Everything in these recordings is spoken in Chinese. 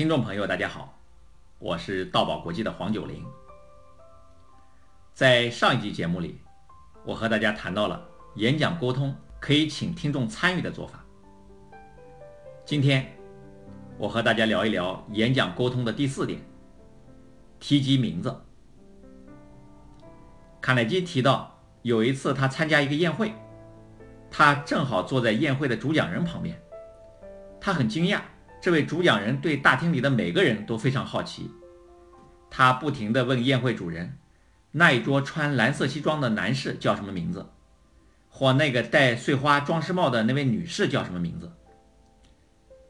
听众朋友，大家好，我是道宝国际的黄九龄。在上一集节目里，我和大家谈到了演讲沟通可以请听众参与的做法。今天，我和大家聊一聊演讲沟通的第四点：提及名字。卡耐基提到，有一次他参加一个宴会，他正好坐在宴会的主讲人旁边，他很惊讶。这位主讲人对大厅里的每个人都非常好奇，他不停地问宴会主人：“那一桌穿蓝色西装的男士叫什么名字？或那个戴碎花装饰帽的那位女士叫什么名字？”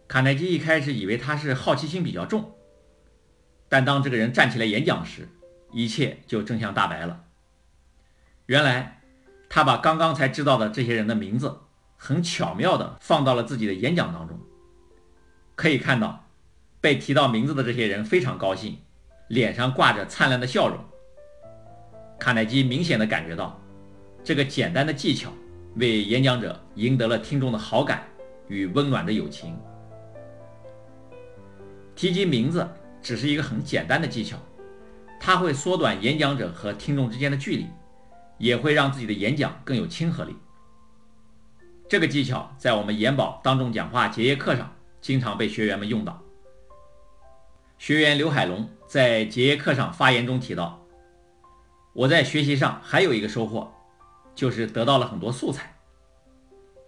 卡耐基一开始以为他是好奇心比较重，但当这个人站起来演讲时，一切就真相大白了。原来，他把刚刚才知道的这些人的名字很巧妙地放到了自己的演讲当中。可以看到，被提到名字的这些人非常高兴，脸上挂着灿烂的笑容。卡耐基明显的感觉到，这个简单的技巧为演讲者赢得了听众的好感与温暖的友情。提及名字只是一个很简单的技巧，它会缩短演讲者和听众之间的距离，也会让自己的演讲更有亲和力。这个技巧在我们研宝当众讲话结业课上。经常被学员们用到。学员刘海龙在结业课上发言中提到：“我在学习上还有一个收获，就是得到了很多素材。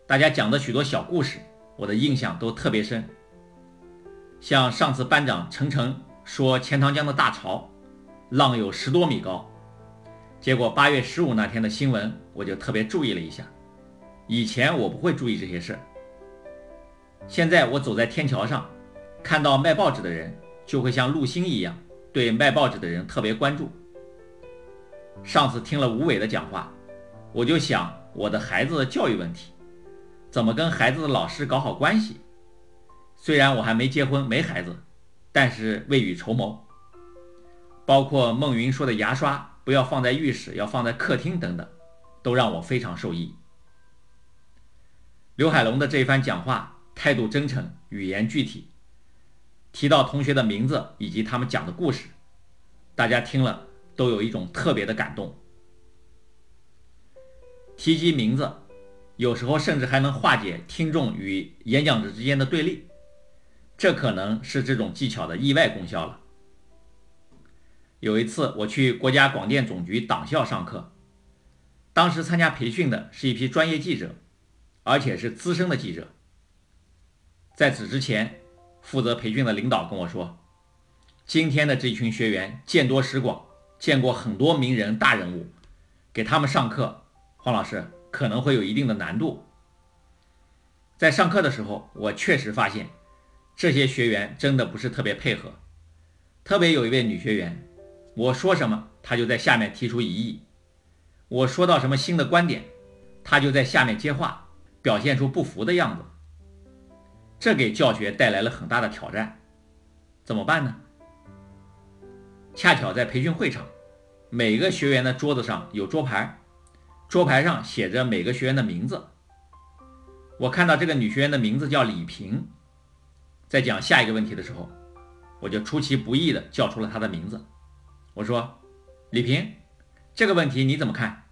大家讲的许多小故事，我的印象都特别深。像上次班长程程说钱塘江的大潮，浪有十多米高，结果八月十五那天的新闻，我就特别注意了一下。以前我不会注意这些事儿。”现在我走在天桥上，看到卖报纸的人，就会像陆星一样，对卖报纸的人特别关注。上次听了吴伟的讲话，我就想我的孩子的教育问题，怎么跟孩子的老师搞好关系。虽然我还没结婚没孩子，但是未雨绸缪。包括孟云说的牙刷不要放在浴室，要放在客厅等等，都让我非常受益。刘海龙的这一番讲话。态度真诚，语言具体，提到同学的名字以及他们讲的故事，大家听了都有一种特别的感动。提及名字，有时候甚至还能化解听众与演讲者之间的对立，这可能是这种技巧的意外功效了。有一次我去国家广电总局党校上课，当时参加培训的是一批专业记者，而且是资深的记者。在此之前，负责培训的领导跟我说：“今天的这群学员见多识广，见过很多名人大人物，给他们上课，黄老师可能会有一定的难度。”在上课的时候，我确实发现这些学员真的不是特别配合，特别有一位女学员，我说什么，她就在下面提出异议；我说到什么新的观点，她就在下面接话，表现出不服的样子。这给教学带来了很大的挑战，怎么办呢？恰巧在培训会场，每个学员的桌子上有桌牌，桌牌上写着每个学员的名字。我看到这个女学员的名字叫李平，在讲下一个问题的时候，我就出其不意的叫出了她的名字。我说：“李平，这个问题你怎么看？”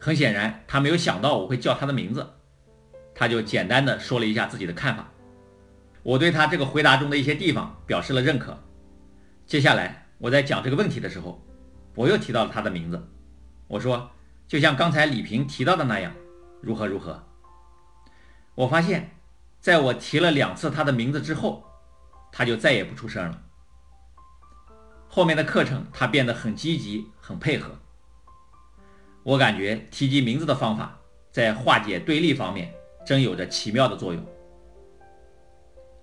很显然，她没有想到我会叫她的名字。他就简单的说了一下自己的看法，我对他这个回答中的一些地方表示了认可。接下来我在讲这个问题的时候，我又提到了他的名字，我说就像刚才李平提到的那样，如何如何。我发现，在我提了两次他的名字之后，他就再也不出声了。后面的课程他变得很积极，很配合。我感觉提及名字的方法在化解对立方面。真有着奇妙的作用。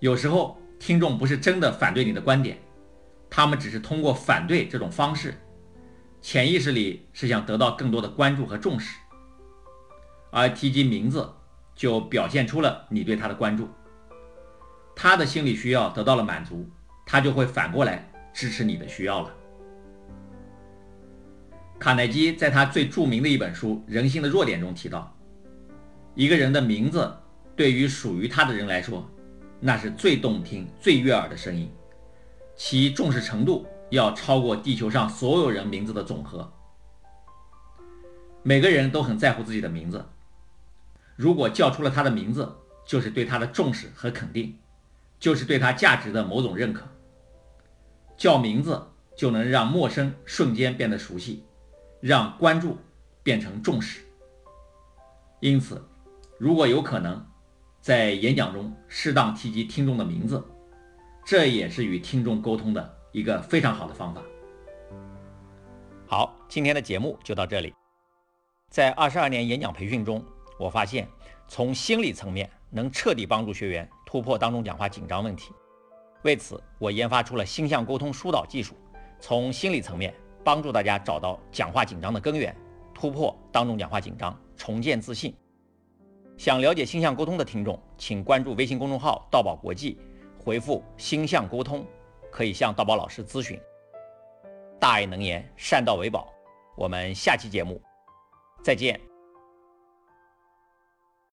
有时候听众不是真的反对你的观点，他们只是通过反对这种方式，潜意识里是想得到更多的关注和重视。而提及名字，就表现出了你对他的关注，他的心理需要得到了满足，他就会反过来支持你的需要了。卡耐基在他最著名的一本书《人性的弱点》中提到。一个人的名字，对于属于他的人来说，那是最动听、最悦耳的声音，其重视程度要超过地球上所有人名字的总和。每个人都很在乎自己的名字，如果叫出了他的名字，就是对他的重视和肯定，就是对他价值的某种认可。叫名字就能让陌生瞬间变得熟悉，让关注变成重视。因此，如果有可能，在演讲中适当提及听众的名字，这也是与听众沟通的一个非常好的方法。好，今天的节目就到这里。在二十二年演讲培训中，我发现从心理层面能彻底帮助学员突破当众讲话紧张问题。为此，我研发出了星象沟通疏导技术，从心理层面帮助大家找到讲话紧张的根源，突破当众讲话紧张，重建自信。想了解星象沟通的听众，请关注微信公众号“道宝国际”，回复“星象沟通”，可以向道宝老师咨询。大爱能言，善道为宝。我们下期节目再见。